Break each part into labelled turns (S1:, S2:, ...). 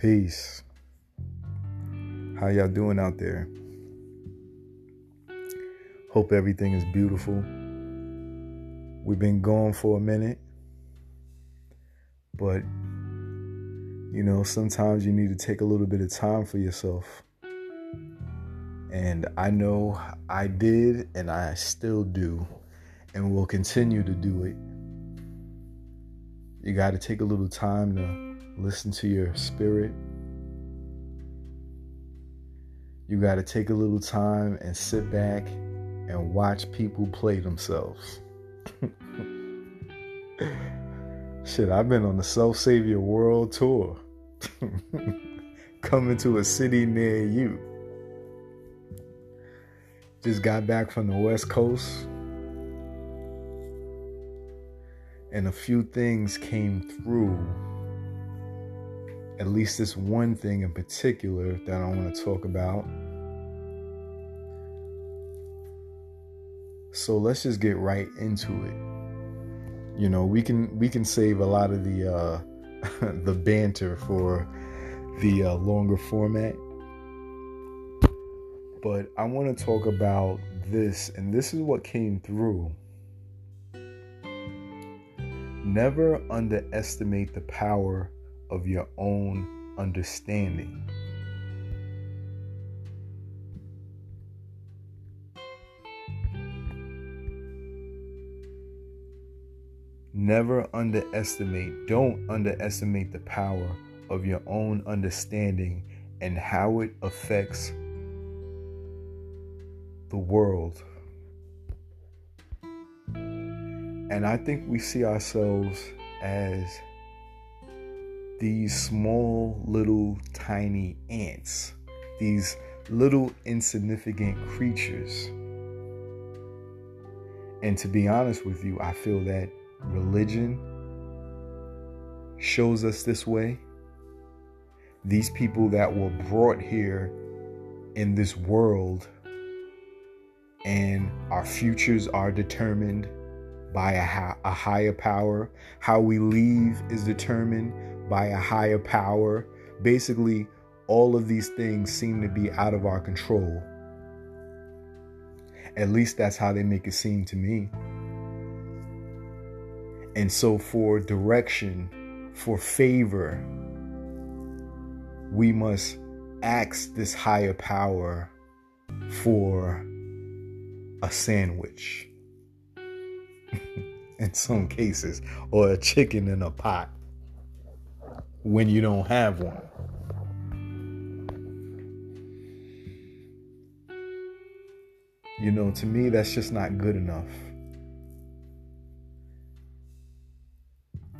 S1: Peace. How y'all doing out there? Hope everything is beautiful. We've been gone for a minute, but you know, sometimes you need to take a little bit of time for yourself. And I know I did, and I still do, and will continue to do it. You got to take a little time to listen to your spirit. You got to take a little time and sit back and watch people play themselves. Shit, I've been on the Self Savior World Tour. Coming to a city near you. Just got back from the West Coast. And a few things came through. At least this one thing in particular that I want to talk about. So let's just get right into it. You know, we can we can save a lot of the uh the banter for the uh, longer format. But I want to talk about this, and this is what came through. Never underestimate the power of your own understanding. Never underestimate, don't underestimate the power of your own understanding and how it affects the world. And I think we see ourselves as these small, little, tiny ants, these little, insignificant creatures. And to be honest with you, I feel that religion shows us this way. These people that were brought here in this world and our futures are determined by a, a higher power. How we leave is determined by a higher power. Basically, all of these things seem to be out of our control. At least that's how they make it seem to me. And so, for direction, for favor, we must ask this higher power for a sandwich in some cases, or a chicken in a pot when you don't have one. You know, to me, that's just not good enough.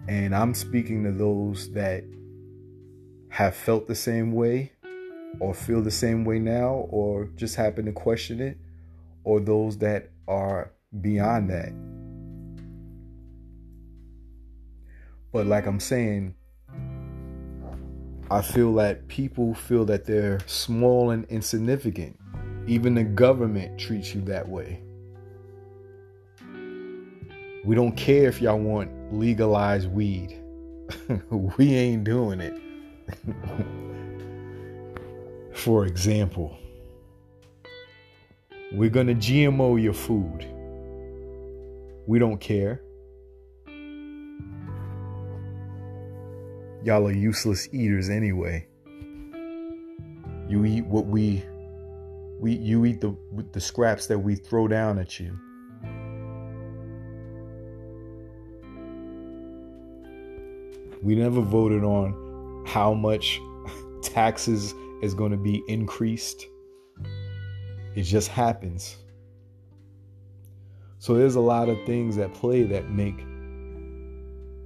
S1: And I'm speaking to those that have felt the same way, or feel the same way now, or just happen to question it, or those that are beyond that. But like I'm saying, I feel that people feel that they're small and insignificant. Even the government treats you that way. We don't care if y'all want legalized weed. we ain't doing it. For example, we're going to GMO your food. We don't care. Y'all are useless eaters anyway. You eat what we we you eat the the scraps that we throw down at you. We never voted on how much taxes is going to be increased. It just happens. So there's a lot of things at play that make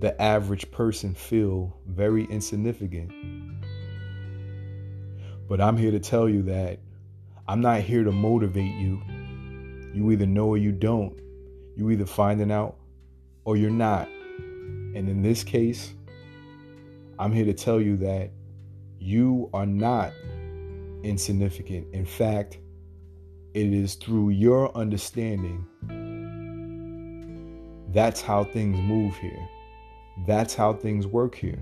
S1: the average person feel very insignificant. But I'm here to tell you that I'm not here to motivate you. You either know or you don't. You either finding out or you're not. And in this case, I'm here to tell you that you are not insignificant. In fact, it is through your understanding. That's how things move here. That's how things work here.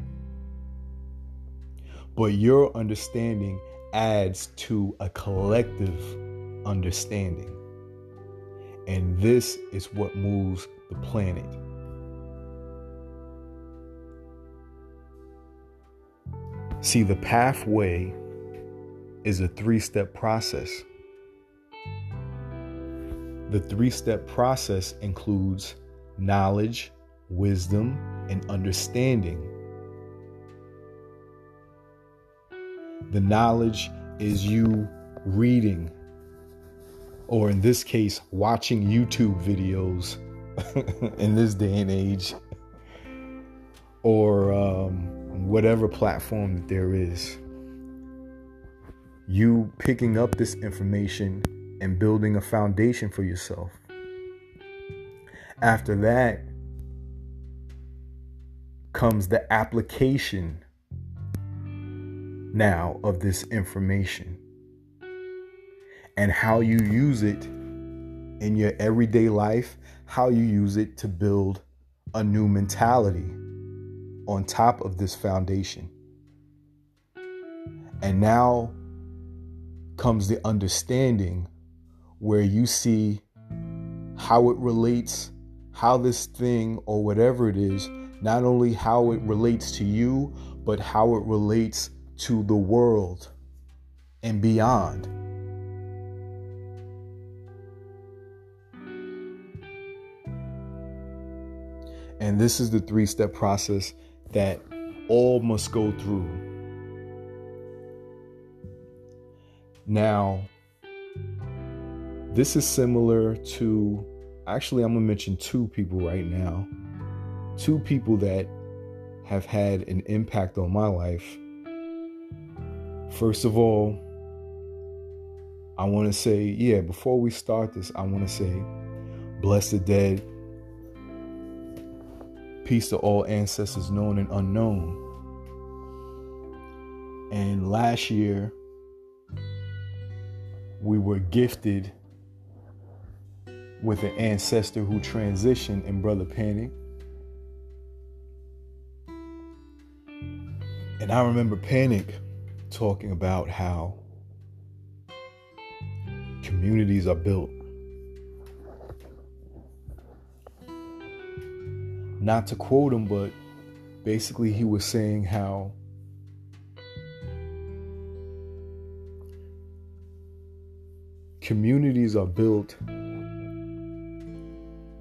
S1: but your understanding adds to a collective understanding. And this is what moves the planet. See, the pathway is a three step process. The three step process includes knowledge, wisdom, and understanding. The knowledge is you reading, or in this case, watching YouTube videos in this day and age, or um, whatever platform that there is. You picking up this information and building a foundation for yourself. After that comes the application now of this information and how you use it in your everyday life, how you use it to build a new mentality on top of this foundation. And now comes the understanding where you see how it relates, how this thing or whatever it is, not only how it relates to you, but how it relates to the world and beyond. And this is the three step process that all must go through. Now, this is similar to, actually, I'm to mention two people right now. Two people that have had an impact on my life. First of all, I want to say, yeah, before we start this, I want to say, bless the dead, Peace to all ancestors known and unknown. And last year, we were gifted with an ancestor who transitioned in Brother Panic. And I remember Panic talking about how communities are built not to quote him, but basically he was saying how communities are built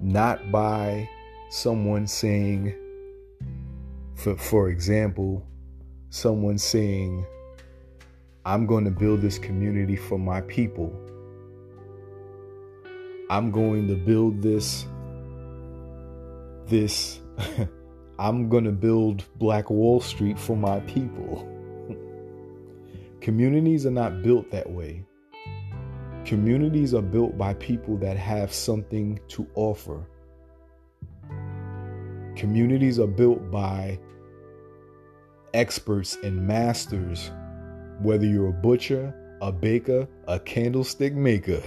S1: not by someone saying for for example someone saying I'm going to build this community for my people I'm going to build this this I'm going to build Black Wall Street for my people. Communities are not built that way. Communities are built by people that have something to offer. Communities are built by experts and masters, whether you're a butcher, a baker, a candlestick maker.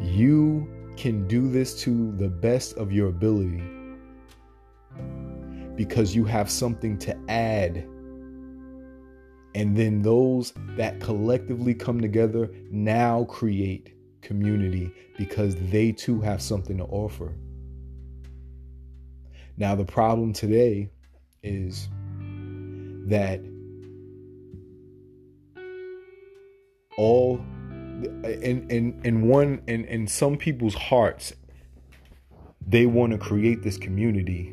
S1: You can do this to the best of your ability because you have something to add. And then those that collectively come together now create community because they too have something to offer. Now, the problem today is that all in in in one in in some people's hearts they want to create this community.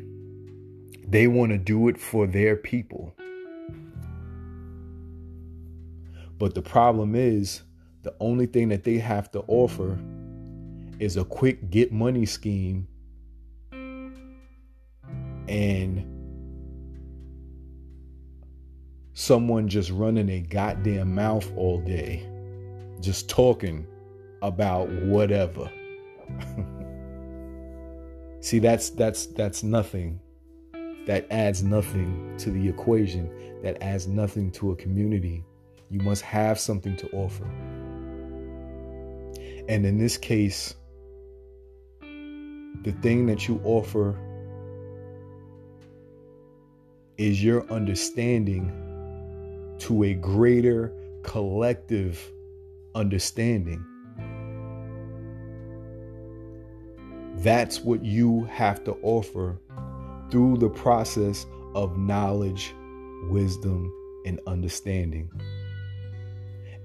S1: They want to do it for their people. But the problem is the only thing that they have to offer is a quick get money scheme and someone just running a goddamn mouth all day just talking about whatever. See, that's that's that's nothing. That adds nothing to the equation. That adds nothing to a community. You must have something to offer. And in this case, the thing that you offer is your understanding to a greater collective understanding. That's what you have to offer through the process of knowledge, wisdom, and understanding.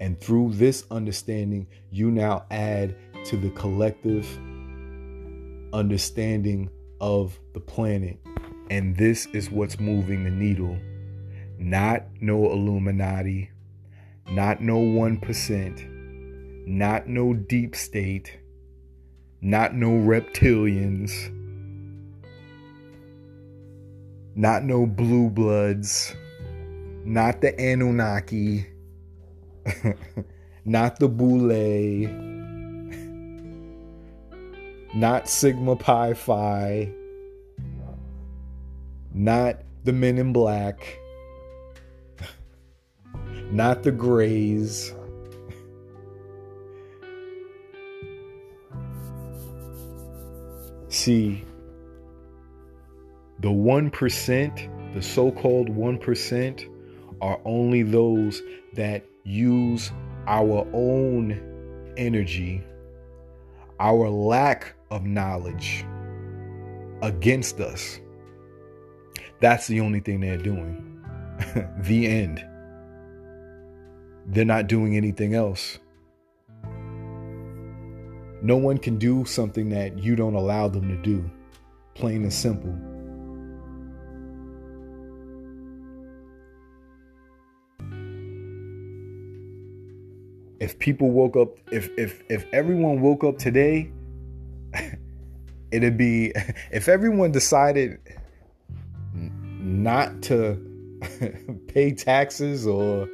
S1: And through this understanding, you now add to the collective understanding of the planet. And this is what's moving the needle. Not no Illuminati, not no 1%, not no deep state, not no reptilians, not no blue bloods, not the Anunnaki, not the Boule, not Sigma Pi Phi, not the Men in Black, not the Greys. See, the 1%, the so called 1%, are only those that use our own energy, our lack of knowledge against us. That's the only thing they're doing. the end. They're not doing anything else. No one can do something that you don't allow them to do. Plain and simple. If people woke up, if if if everyone woke up today, it'd be if everyone decided not to pay taxes or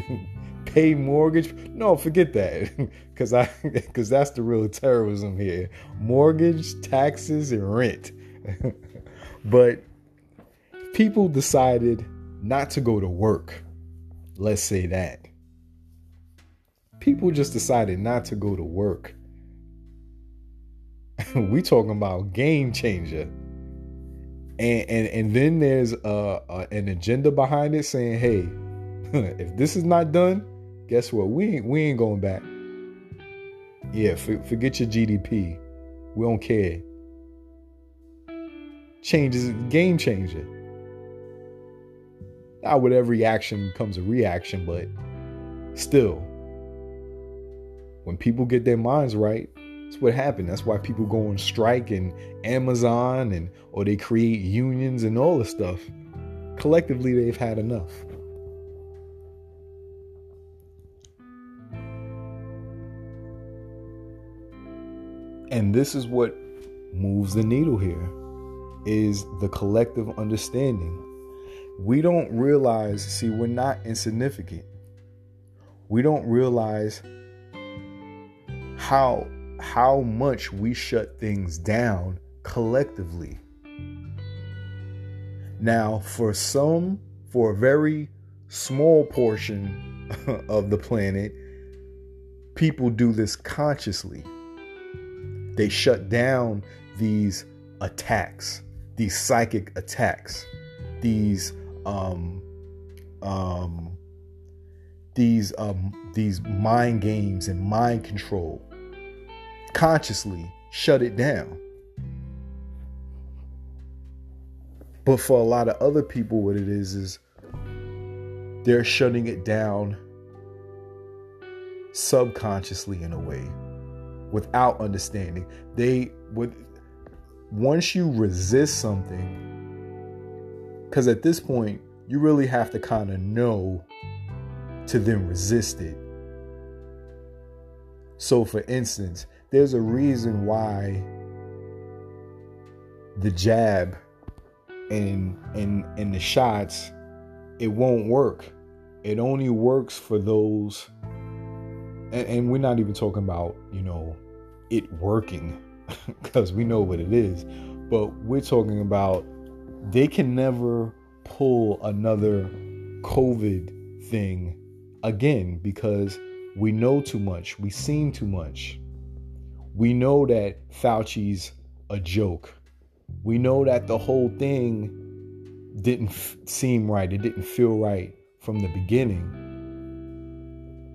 S1: pay mortgage. No, forget that. Cause I cause that's the real terrorism here. Mortgage, taxes, and rent. but people decided not to go to work. Let's say that. People just decided not to go to work. we talking about game changer. And, and and then there's a, a, an agenda behind it saying, hey, if this is not done, guess what? We ain't we ain't going back. Yeah, for, forget your GDP. We don't care. Changes game changer. Not with every action comes a reaction, but still, when people get their minds right, that's what happened. That's why people go on strike and Amazon and or they create unions and all this stuff. Collectively, they've had enough. And this is what moves the needle here is the collective understanding. We don't realize, see, we're not insignificant. We don't realize how how much we shut things down collectively. Now, for some, for a very small portion of the planet, people do this consciously. They shut down these attacks, these psychic attacks, these um, um, these um, these mind games and mind control. Consciously shut it down. But for a lot of other people, what it is is they're shutting it down subconsciously in a way without understanding. They would once you resist something, because at this point, you really have to kind of know to then resist it. So, for instance, there's a reason why the jab and and and the shots it won't work. It only works for those and, and we're not even talking about you know it working because we know what it is but we're talking about they can never pull another covid thing again because we know too much we've seen too much we know that fauci's a joke we know that the whole thing didn't f- seem right it didn't feel right from the beginning.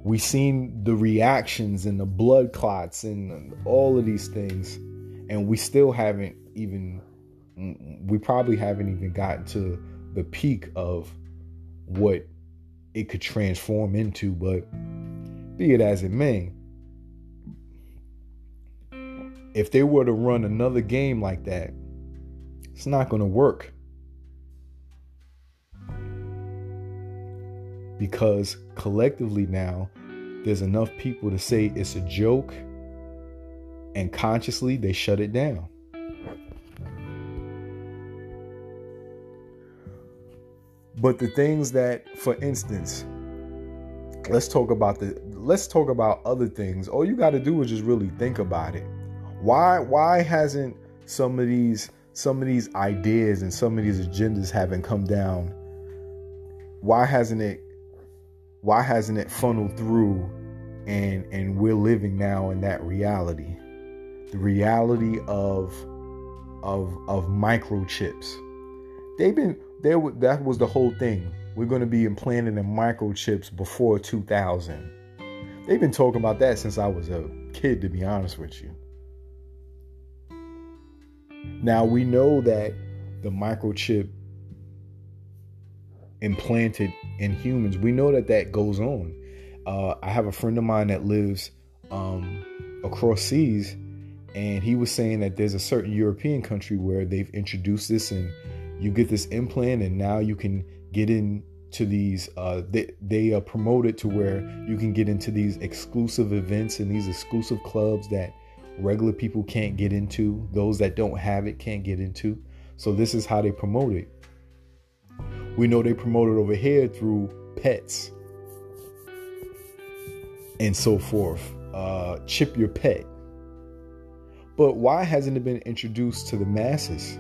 S1: We seen the reactions and the blood clots and all of these things, and we still haven't even we probably haven't even gotten to the peak of what it could transform into, but be it as it may, if they were to run another game like that, it's not going to work. Because collectively now, there's enough people to say it's a joke, and consciously they shut it down. But the things that, for instance, let's talk about the let's talk about other things. All you got to do is just really think about it. Why why hasn't some of these some of these ideas and some of these agendas haven't come down? Why hasn't it why hasn't it funneled through and and we're living now in that reality? The reality of of of microchips. They've been there that was the whole thing. We're going to be implanted in microchips before 2000. They've been talking about that since I was a kid to be honest with you. Now we know that the microchip implanted in humans, we know that that goes on. Uh, I have a friend of mine that lives um, across seas, and he was saying that there's a certain European country where they've introduced this, and you get this implant, and now you can get into these. Uh, they they are promoted to where you can get into these exclusive events and these exclusive clubs that regular people can't get into, those that don't have it can't get into. So this is how they promote it. We know they promote it over here through pets and so forth. Uh, chip your pet. But why hasn't it been introduced to the masses?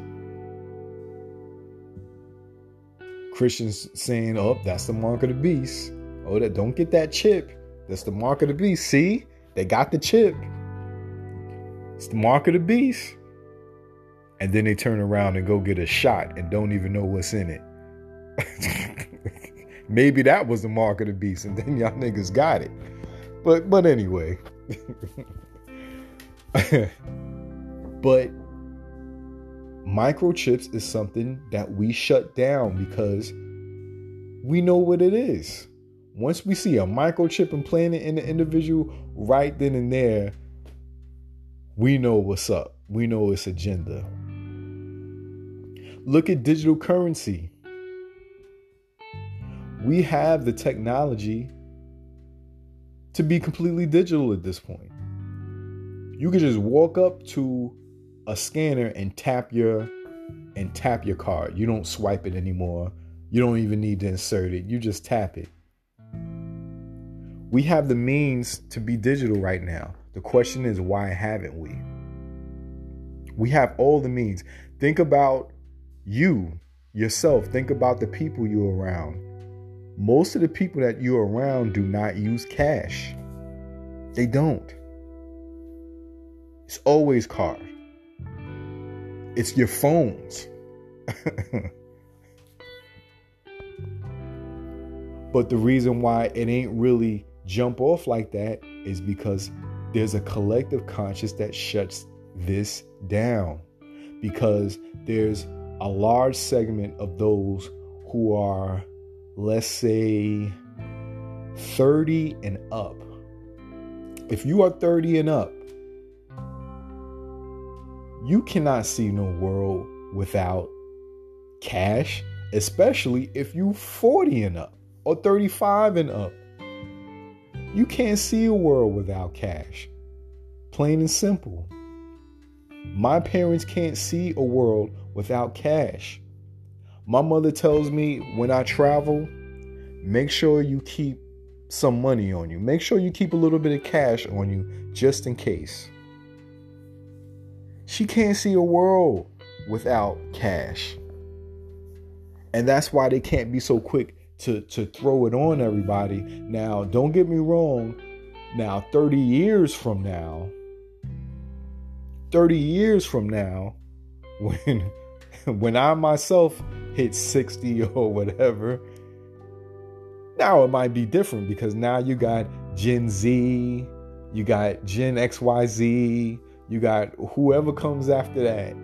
S1: Christians saying, "Oh, that's the mark of the beast." Oh, that don't get that chip. That's the mark of the beast. See, they got the chip. It's the mark of the beast. And then they turn around and go get a shot and don't even know what's in it. Maybe that was the mark of the beast, and then y'all niggas got it. But but anyway. but microchips is something that we shut down because we know what it is. Once we see a microchip implanted in the individual, right then and there, we know what's up. We know its agenda. Look at digital currency. We have the technology to be completely digital at this point. You can just walk up to a scanner and tap your and tap your card. You don't swipe it anymore. You don't even need to insert it. You just tap it. We have the means to be digital right now. The question is, why haven't we? We have all the means. Think about you, yourself. Think about the people you're around. Most of the people that you're around do not use cash, they don't. It's always card, it's your phones. but the reason why it ain't really jump off like that is because there's a collective conscious that shuts this down because there's a large segment of those who are, let's say, 30 and up. If you are 30 and up, you cannot see no world without cash, especially if you 40 and up or 35 and up. You can't see a world without cash. Plain and simple. My parents can't see a world without cash. My mother tells me when I travel, make sure you keep some money on you. Make sure you keep a little bit of cash on you just in case. She can't see a world without cash. And that's why they can't be so quick to, to throw it on everybody. Now, don't get me wrong. Now, 30 years from now, 30 years from now, when when I myself hit 60 or whatever, Now it might be different because now you got Gen Z, you got Gen XYZ, you got whoever comes after that.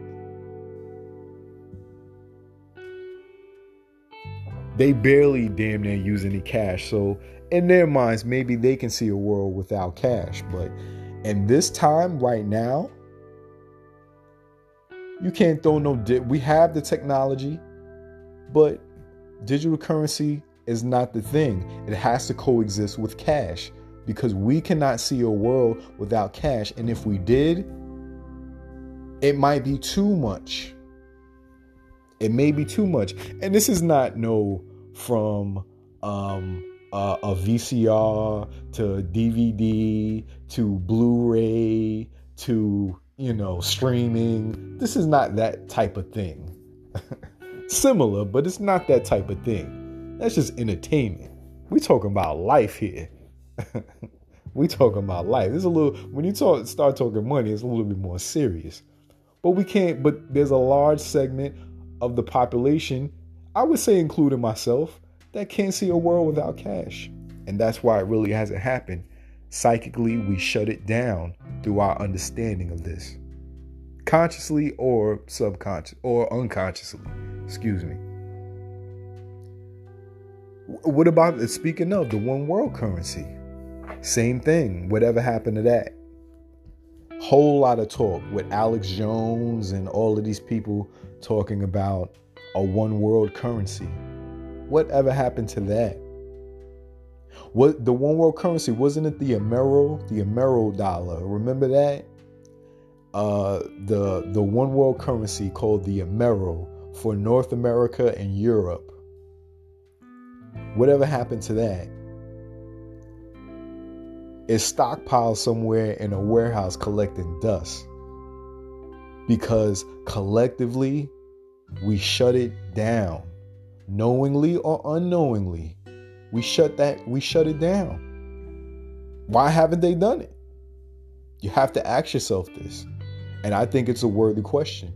S1: They barely damn near use any cash. So in their minds, maybe they can see a world without cash. But in this time right now, you can't throw no di- we have the technology, but digital currency is not the thing. It has to coexist with cash because we cannot see a world without cash. And if we did, it might be too much. It may be too much. And this is not no from um, uh, a VCR to DVD to Blu-ray to you know streaming. This is not that type of thing. Similar, but it's not that type of thing. That's just entertainment. We talking about life here. we talking about life. It's a little when you talk start talking money, it's a little bit more serious. But we can't. But there's a large segment of the population, I would say, including myself, that can't see a world without cash, and that's why it really hasn't happened. Psychically, we shut it down through our understanding of this, consciously or subconscious or unconsciously. Excuse me. What about speaking of the one world currency? Same thing. Whatever happened to that? Whole lot of talk with Alex Jones and all of these people talking about a one world currency. Whatever happened to that? What the one world currency wasn't it the Amero, the Amero dollar? Remember that? Uh, the the one world currency called the Amero for North America and Europe Whatever happened to that? It's stockpiled somewhere in a warehouse collecting dust. Because collectively, we shut it down. Knowingly or unknowingly, we shut that we shut it down. Why haven't they done it? You have to ask yourself this. And I think it's a worthy question.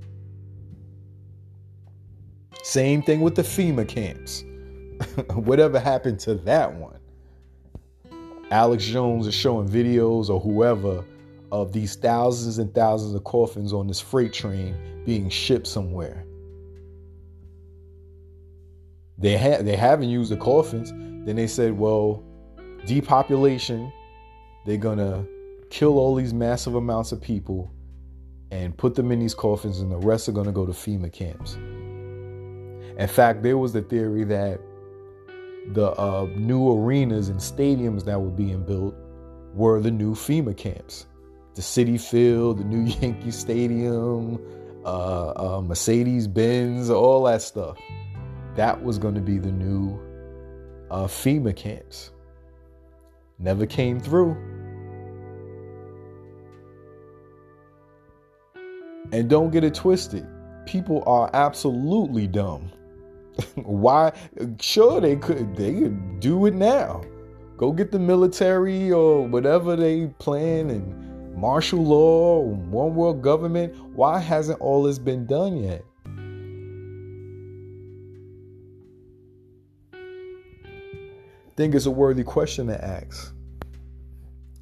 S1: Same thing with the FEMA camps. Whatever happened to that one? Alex Jones is showing videos or whoever of these thousands and thousands of coffins on this freight train being shipped somewhere. They ha- they haven't used the coffins. Then they said, well, depopulation, they're gonna kill all these massive amounts of people and put them in these coffins, and the rest are gonna go to FEMA camps. In fact, there was the theory that the uh, new arenas and stadiums that were being built were the new FEMA camps. The Citi Field, the new Yankee Stadium, uh, uh, Mercedes Benz, all that stuff. That was going to be the new uh, FEMA camps. Never came through. And don't get it twisted. People are absolutely dumb. Why? Sure, they could. They could do it now. Go get the military or whatever they plan and martial law, one world government. Why hasn't all this been done yet? Think it's a worthy question to ask.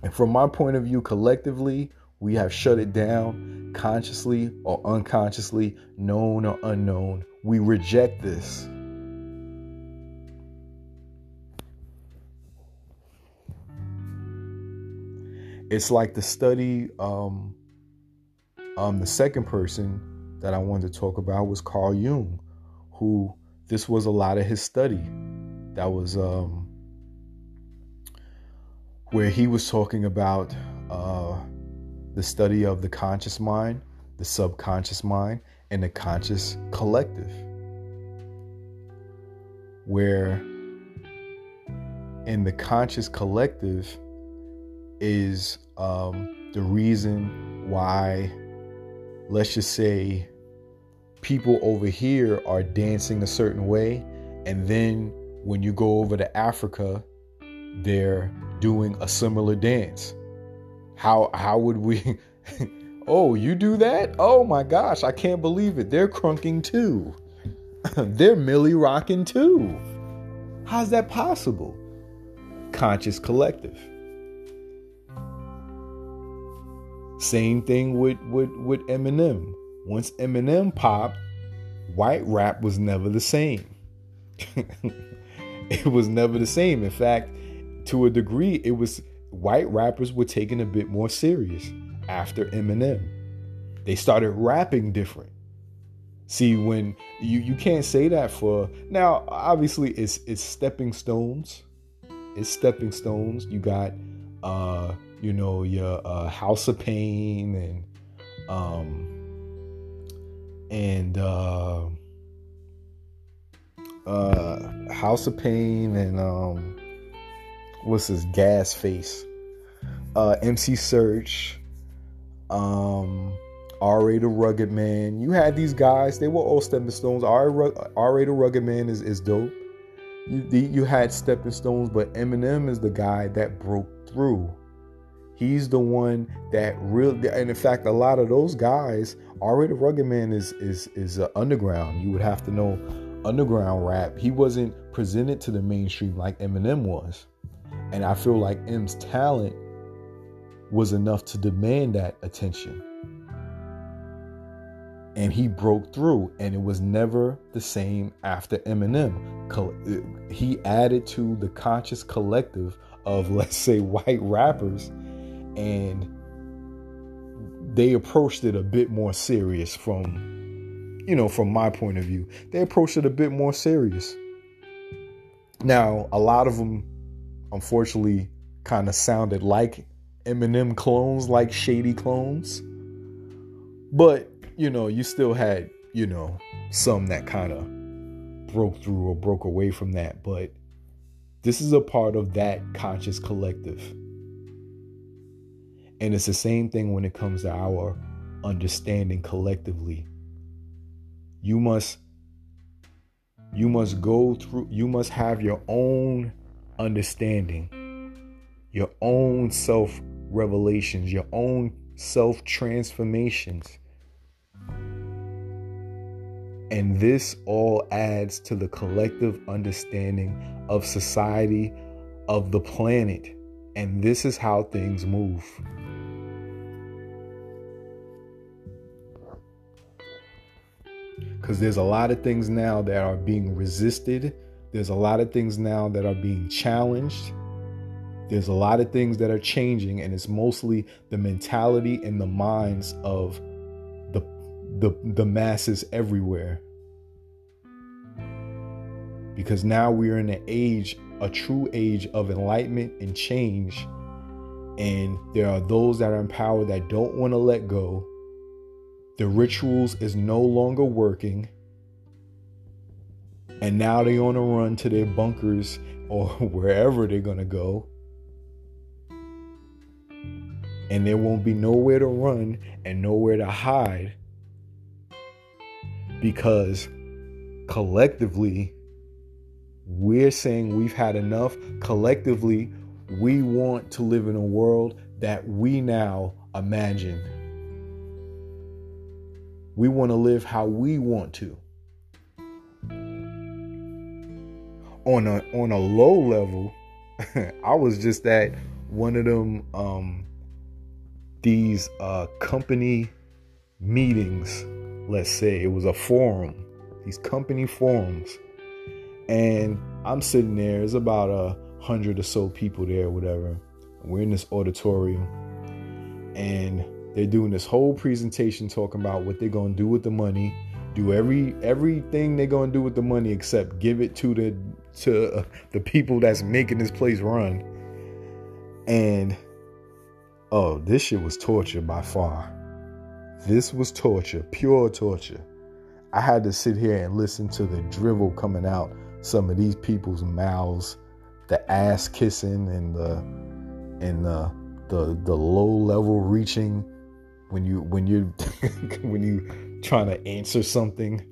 S1: And from my point of view, collectively, we have shut it down consciously or unconsciously, known or unknown. We reject this. It's like the study, um, um, the second person that I wanted to talk about was Carl Jung, who this was a lot of his study. That was um, where he was talking about uh, the study of the conscious mind, the subconscious mind, and the conscious collective. Where in the conscious collective is um, the reason why, let's just say, people over here are dancing a certain way, and then when you go over to Africa, they're doing a similar dance. How how would we? oh, you do that? Oh my gosh, I can't believe it. They're crunking too. They're Milly rocking too. How's that possible? conscious collective. Same thing with, with, with Eminem. Once Eminem popped, white rap was never the same. it was never the same. In fact, to a degree, it was white rappers were taken a bit more serious after Eminem. They started rapping different. See, when you you can't say that for now, obviously it's it's stepping stones. It's stepping stones. You got uh, you know, your uh, House of Pain and um and uh uh House of Pain and um what's his gas face? Uh MC Serch, um R.A. the Rugged Man. You had these guys, they were all stepping stones. R.A. the Rugged Man is, is dope. You, you had stepping stones, but Eminem is the guy that broke through. He's the one that really, and in fact, a lot of those guys, R.A. the Rugged Man is is is uh, underground. You would have to know underground rap. He wasn't presented to the mainstream like Eminem was, and I feel like M's talent was enough to demand that attention and he broke through and it was never the same after Eminem. Uh, he added to the conscious collective of let's say white rappers and they approached it a bit more serious from you know from my point of view. They approached it a bit more serious. Now, a lot of them unfortunately kind of sounded like Eminem clones, like shady clones. But you know, you still had, you know, some that kind of broke through or broke away from that. But this is a part of that conscious collective. And it's the same thing when it comes to our understanding collectively. You must you must go through you must have your own understanding, your own self revelations, your own self transformations and this all adds to the collective understanding of society, of the planet. And this is how things move. Because there's a lot of things now that are being resisted. There's a lot of things now that are being challenged. There's a lot of things that are changing, and it's mostly the mentality and the minds of the the masses everywhere. Because now we are in an age, a true age of enlightenment and change. And there are those that are in power that don't want to let go. The rituals is no longer working. And now they're on a run to their bunkers or wherever they're going to go. And there won't be nowhere to run and nowhere to hide because collectively we're saying we've had enough. Collectively, we want to live in a world that we now imagine. We want to live how we want to. On a on a low level, I was just at one of them um these uh company meetings let's say it was a forum, these company forums. And I'm sitting there, there's about a hundred or so people there, whatever. We're in this auditorium and they're doing this whole presentation talking about what they're gonna do with the money, do every everything they're gonna do with the money except give it to the to uh, the people that's making this place run. And oh, this shit was torture by far. This was torture, pure torture. I had to sit here and listen to the drivel coming out some of these people's mouths, the ass kissing and the and the the the low level reaching when you when you when you trying to answer something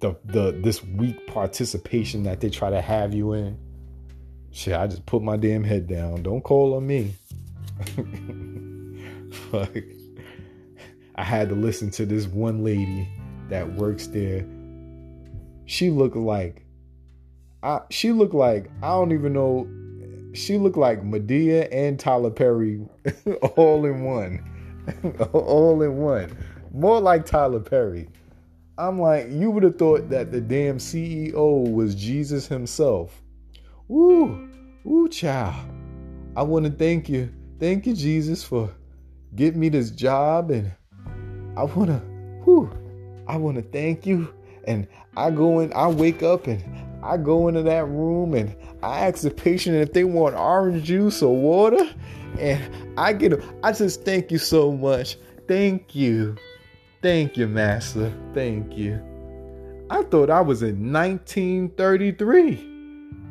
S1: the the this weak participation that they try to have you in shit i just put my damn head down don't call on me Fuck. I had to listen to this one lady that works there. She looked like I she looked like I don't even know she looked like Madea and Tyler Perry all in one. all in one. More like Tyler Perry. I'm like, you would have thought that the damn CEO was Jesus himself. Woo, woo, child. I want to thank you. Thank you, Jesus, for getting me this job. And I want to, whoo, I want to thank you. And I go in, I wake up and I go into that room and I ask the patient if they want orange juice or water. And I get, I just thank you so much. Thank you. Thank you, Master. Thank you. I thought I was in 1933.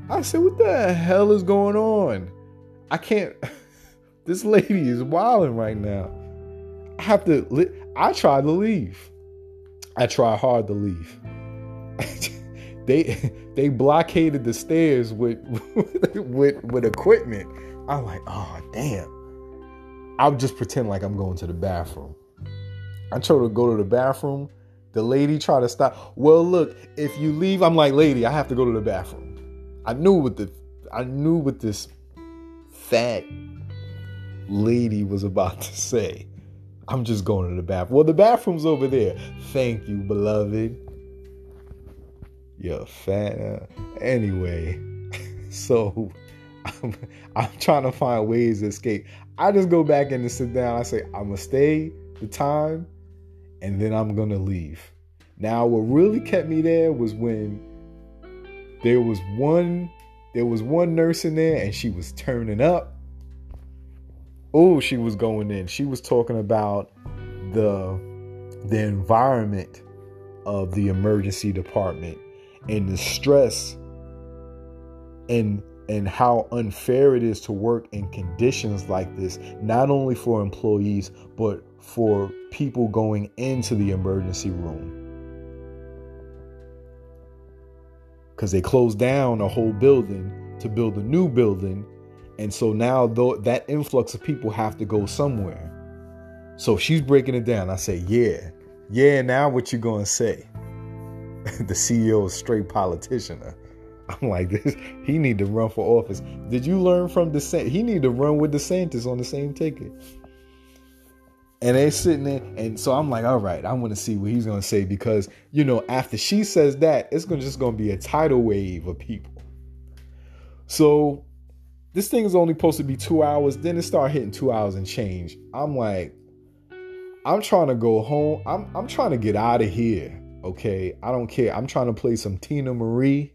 S1: I said, what the hell is going on? I can't. this lady is wilding right now. I have to. Li- I tried to leave. I tried hard to leave. they they blockaded the stairs with with with equipment. I'm like, oh damn. I'll just pretend like I'm going to the bathroom. I try to go to the bathroom. The lady tried to stop. Well, look, if you leave, I'm like, lady, I have to go to the bathroom. I knew what the I knew what this fat lady was about to say. I'm just going to the bathroom. Well, the bathroom's over there. Thank you, beloved. You're fat. Uh, anyway, so I'm, I'm trying to find ways to escape. I just go back in and sit down. I say, I'm going to stay the time and then I'm going to leave. Now, what really kept me there was when there was one there was one nurse in there and she was turning up. Oh, she was going in. She was talking about the the environment of the emergency department and the stress and and how unfair it is to work in conditions like this not only for employees but for people going into the emergency room because they closed down a whole building to build a new building. And so now that influx of people have to go somewhere. So she's breaking it down. I say, yeah, yeah, now what you gonna say? the CEO is straight politician. I'm like this. He need to run for office. Did you learn from DeSantis? He need to run with DeSantis on the same ticket. And they sitting there, and so I'm like, all right, I want to see what he's gonna say because you know, after she says that, it's gonna just gonna be a tidal wave of people. So this thing is only supposed to be two hours. Then it start hitting two hours and change. I'm like, I'm trying to go home. I'm I'm trying to get out of here. Okay, I don't care. I'm trying to play some Teena Marie.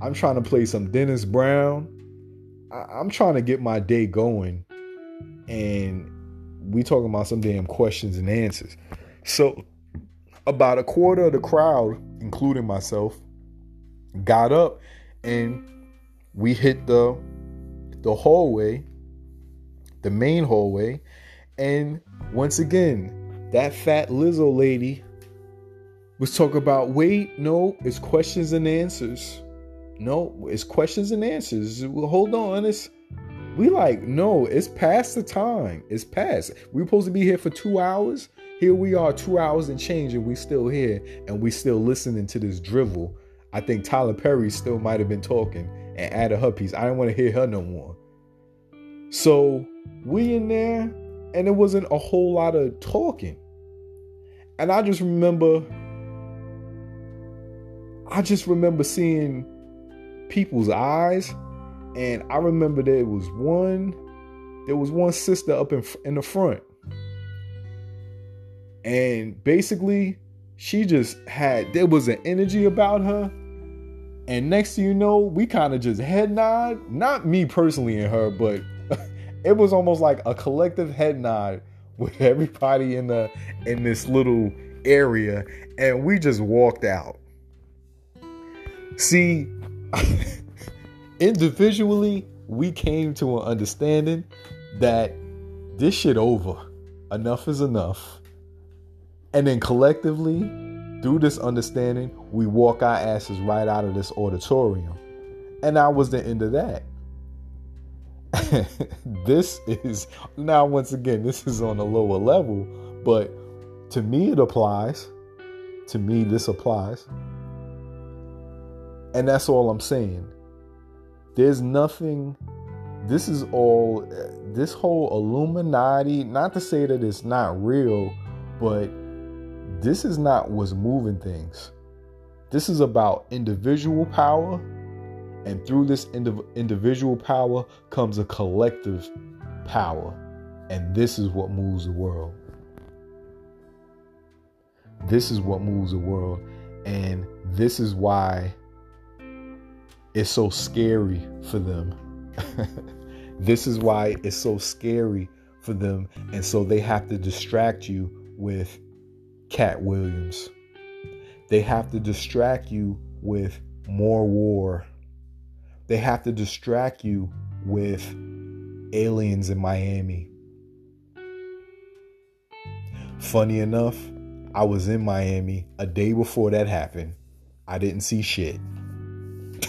S1: I'm trying to play some Dennis Brown. I, I'm trying to get my day going, and we talking about some damn questions and answers. So about a quarter of the crowd, including myself, got up and we hit the the hallway, the main hallway, and once again, that fat Lizzo lady was talking about wait, no, it's questions and answers. No, it's questions and answers. Hold on, it's we like, no, it's past the time. It's past. We are supposed to be here for two hours. Here we are, two hours and change, and we still here, and we still listening to this drivel. I think Tyler Perry still might have been talking and added her piece. I didn't want to hear her no more. So we in there, and it wasn't a whole lot of talking. And I just remember, I just remember seeing people's eyes and I remember there was one, there was one sister up in in the front, and basically she just had there was an energy about her. And next thing you know, we kind of just head nod. Not me personally and her, but it was almost like a collective head nod with everybody in the in this little area, and we just walked out. See, individually, we came to an understanding that this shit over. Enough is enough. And then collectively, through this understanding, we walk our asses right out of this auditorium. And that was the end of that. this is now once again, this is on a lower level, but to me it applies. To me, this applies. And that's all I'm saying. There's nothing this is all this whole Illuminati, not to say that it's not real, but this is not what's moving things. This is about individual power, and through this indiv- individual power comes a collective power. And this is what moves the world. This is what moves the world. And this is why it's so scary for them. this is why it's so scary for them. And so they have to distract you with Katt Williams. They have to distract you with more war. They have to distract you with aliens in Miami. Funny enough, I was in Miami a day before that happened. I didn't see shit.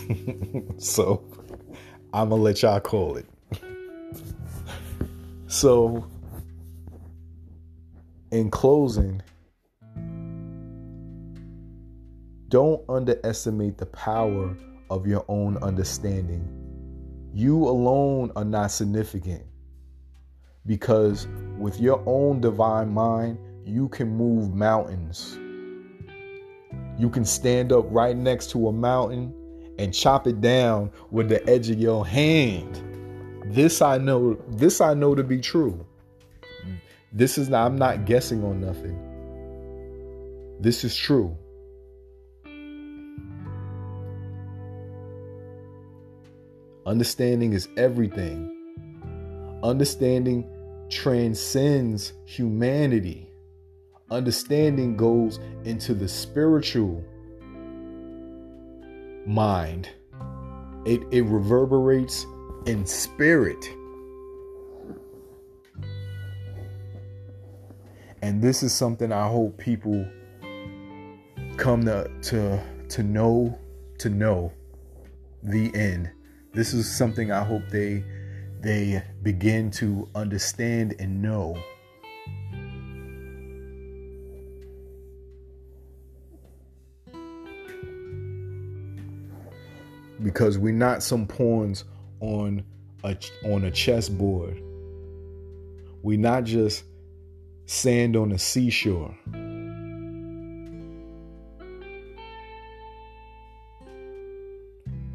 S1: so I'm to let y'all call it. so, in closing, don't underestimate the power of your own understanding. You alone are not significant because with your own divine mind, you can move mountains. You can stand up right next to a mountain and chop it down with the edge of your hand. This I know, this I know to be true. This is not, I'm not guessing on nothing. This is true. Understanding is everything. Understanding transcends humanity. Understanding goes into the spiritual mind, it, it reverberates in spirit. And this is something I hope people come to to to know to know the end. This is something I hope they they begin to understand and know. Because we're not some pawns on a on a chessboard. We're not just sand on a seashore.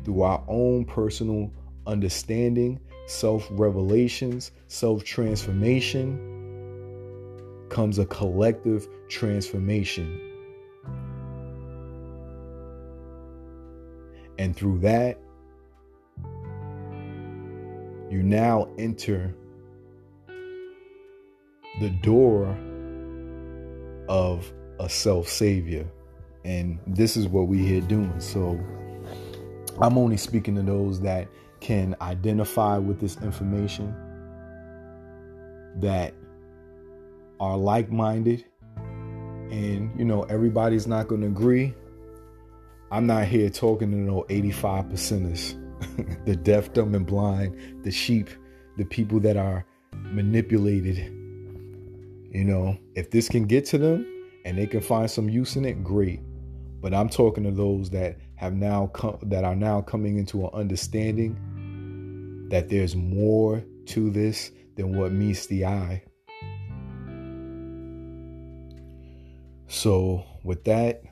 S1: Through our own personal understanding self revelations, self transformation comes a collective transformation. And through that, you now enter the door of a self savior. And this is what we here doing. So I'm only speaking to those that can identify with this information that are like minded. And, you know, everybody's not going to agree. I'm not here talking to no 85 percenters, the deaf, dumb, and blind, the sheep, the people that are manipulated. You know, if this can get to them and they can find some use in it, great. But I'm talking to those that have now come that are now coming into an understanding that there's more to this than what meets the eye. So, with that,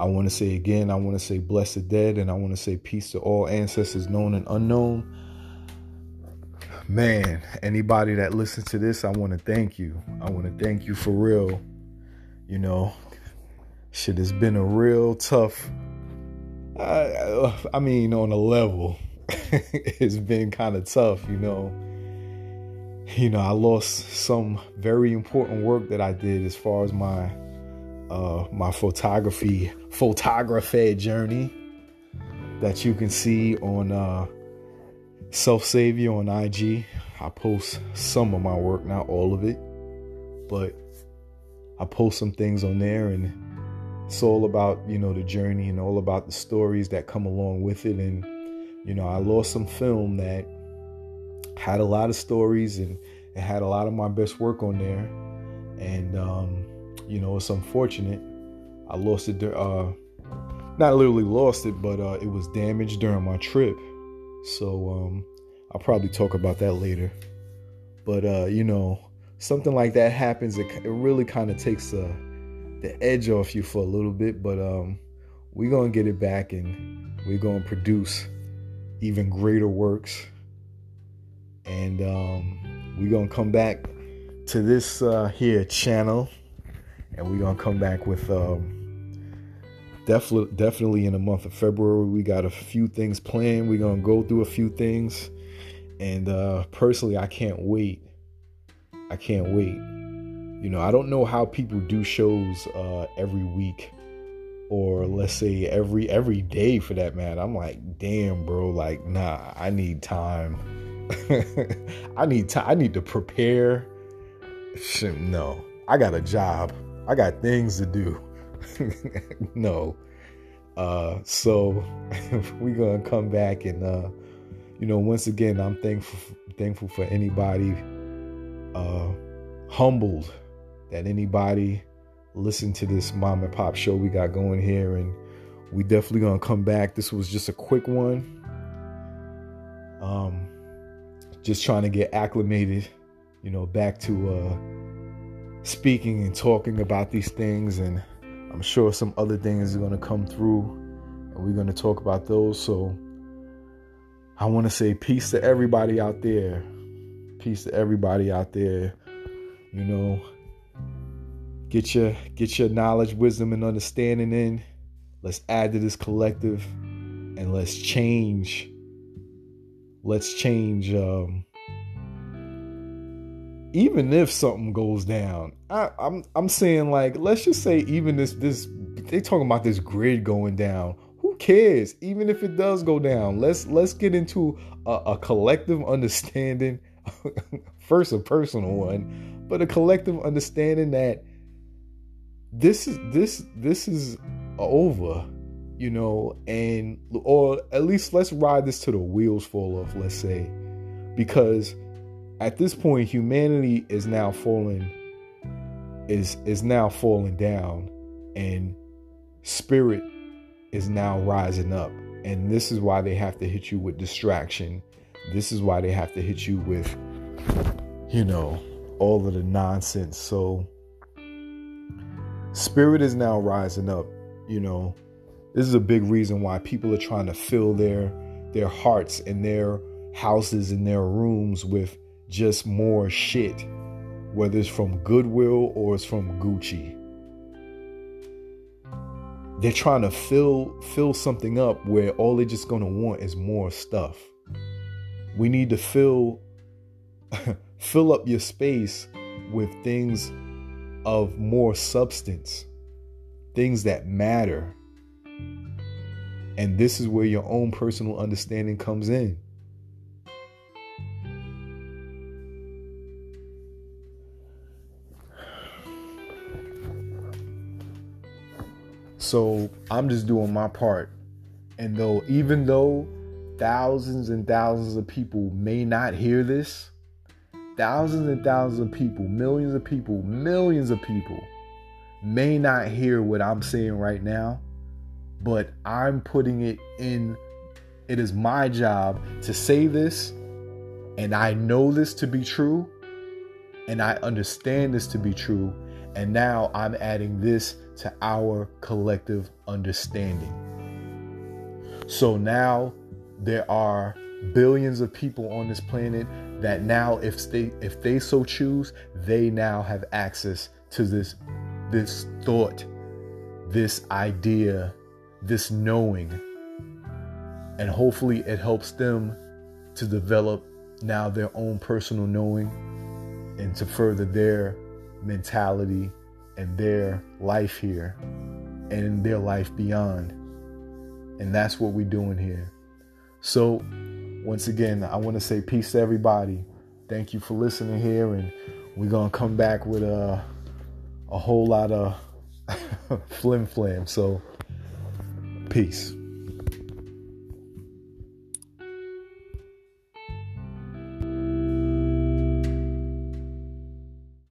S1: I want to say again, I want to say bless the dead and I want to say peace to all ancestors known and unknown. Man, anybody that listens to this, I want to thank you. I want to thank you for real. You know, shit has been a real tough I, I mean, on a level, it's been kind of tough, you know. You know, I lost some very important work that I did as far as my uh, my photography photography journey that you can see on uh, Self Savior on IG. I post some of my work, not all of it, but I post some things on there and it's all about you know the journey and all about the stories that come along with it and you know i lost some film that had a lot of stories and it had a lot of my best work on there and um, you know it's unfortunate i lost it uh, not literally lost it but uh, it was damaged during my trip So um, I'll probably talk about that later. But uh, you know, something like that happens, it, it really kind of takes the the edge off you for a little bit. But um, we're gonna get it back, and we're gonna produce even greater works. And um, we're gonna come back to this uh, here channel, and we're gonna come back with. Um, definitely definitely in the month of February. We got a few things planned. We're gonna go through a few things, and uh, personally, I can't wait. I can't wait. You know, I don't know how people do shows uh, every week, or let's say every every day for that matter. I'm like, damn, bro. Like, nah, I need time. I need time. I need to prepare. No, I got a job. I got things to do. no. Uh, so we're gonna come back and uh, you know, once again, I'm thankful thankful for anybody uh, humbled that anybody listen to this mom and pop show we got going here, and we definitely gonna come back. This was just a quick one. Um, just trying to get acclimated, you know, back to uh, speaking and talking about these things and I'm sure some other things are going to come through and we're going to talk about those. So I want to say peace to everybody out there. Peace to everybody out there. You know, get your get your knowledge, wisdom and understanding in. Let's add to this collective and let's change let's change um even if something goes down, I, I'm, I'm saying like let's just say even this this they talking about this grid going down. Who cares? Even if it does go down, let's let's get into a, a collective understanding. First, a personal one, but a collective understanding that this is this this is over, you know, and or at least let's ride this to the wheels fall off. Let's say because at this point humanity is now falling is is now falling down and spirit is now rising up. And this is why they have to hit you with distraction. This is why they have to hit you with you know all of the nonsense. So spirit is now rising up you know. This is a big reason why people are trying to fill their their hearts and their houses and their rooms with just more shit, whether it's from Goodwill or it's from Gucci. They're trying to fill fill something up where all they're just gonna want is more stuff. We need to fill fill up your space with things of more substance, things that matter. And this is where your own personal understanding comes in. So I'm just doing my part. And though, even though thousands and thousands of people may not hear this, thousands and thousands of people, millions of people, millions of people may not hear what I'm saying right now, but I'm putting it in. It is my job to say this, and I know this to be true, and I understand this to be true, and now I'm adding this to our collective understanding. So now there are billions of people on this planet that now if they if they so choose, they now have access to this this thought, this idea, this knowing. And hopefully it helps them to develop now their own personal knowing and to further their mentality and their life here and their life beyond. And that's what we're doing here. So, once again, I want to say peace to everybody. Thank you for listening here, and we're gonna come back with a a whole lot of flim flam. So, peace.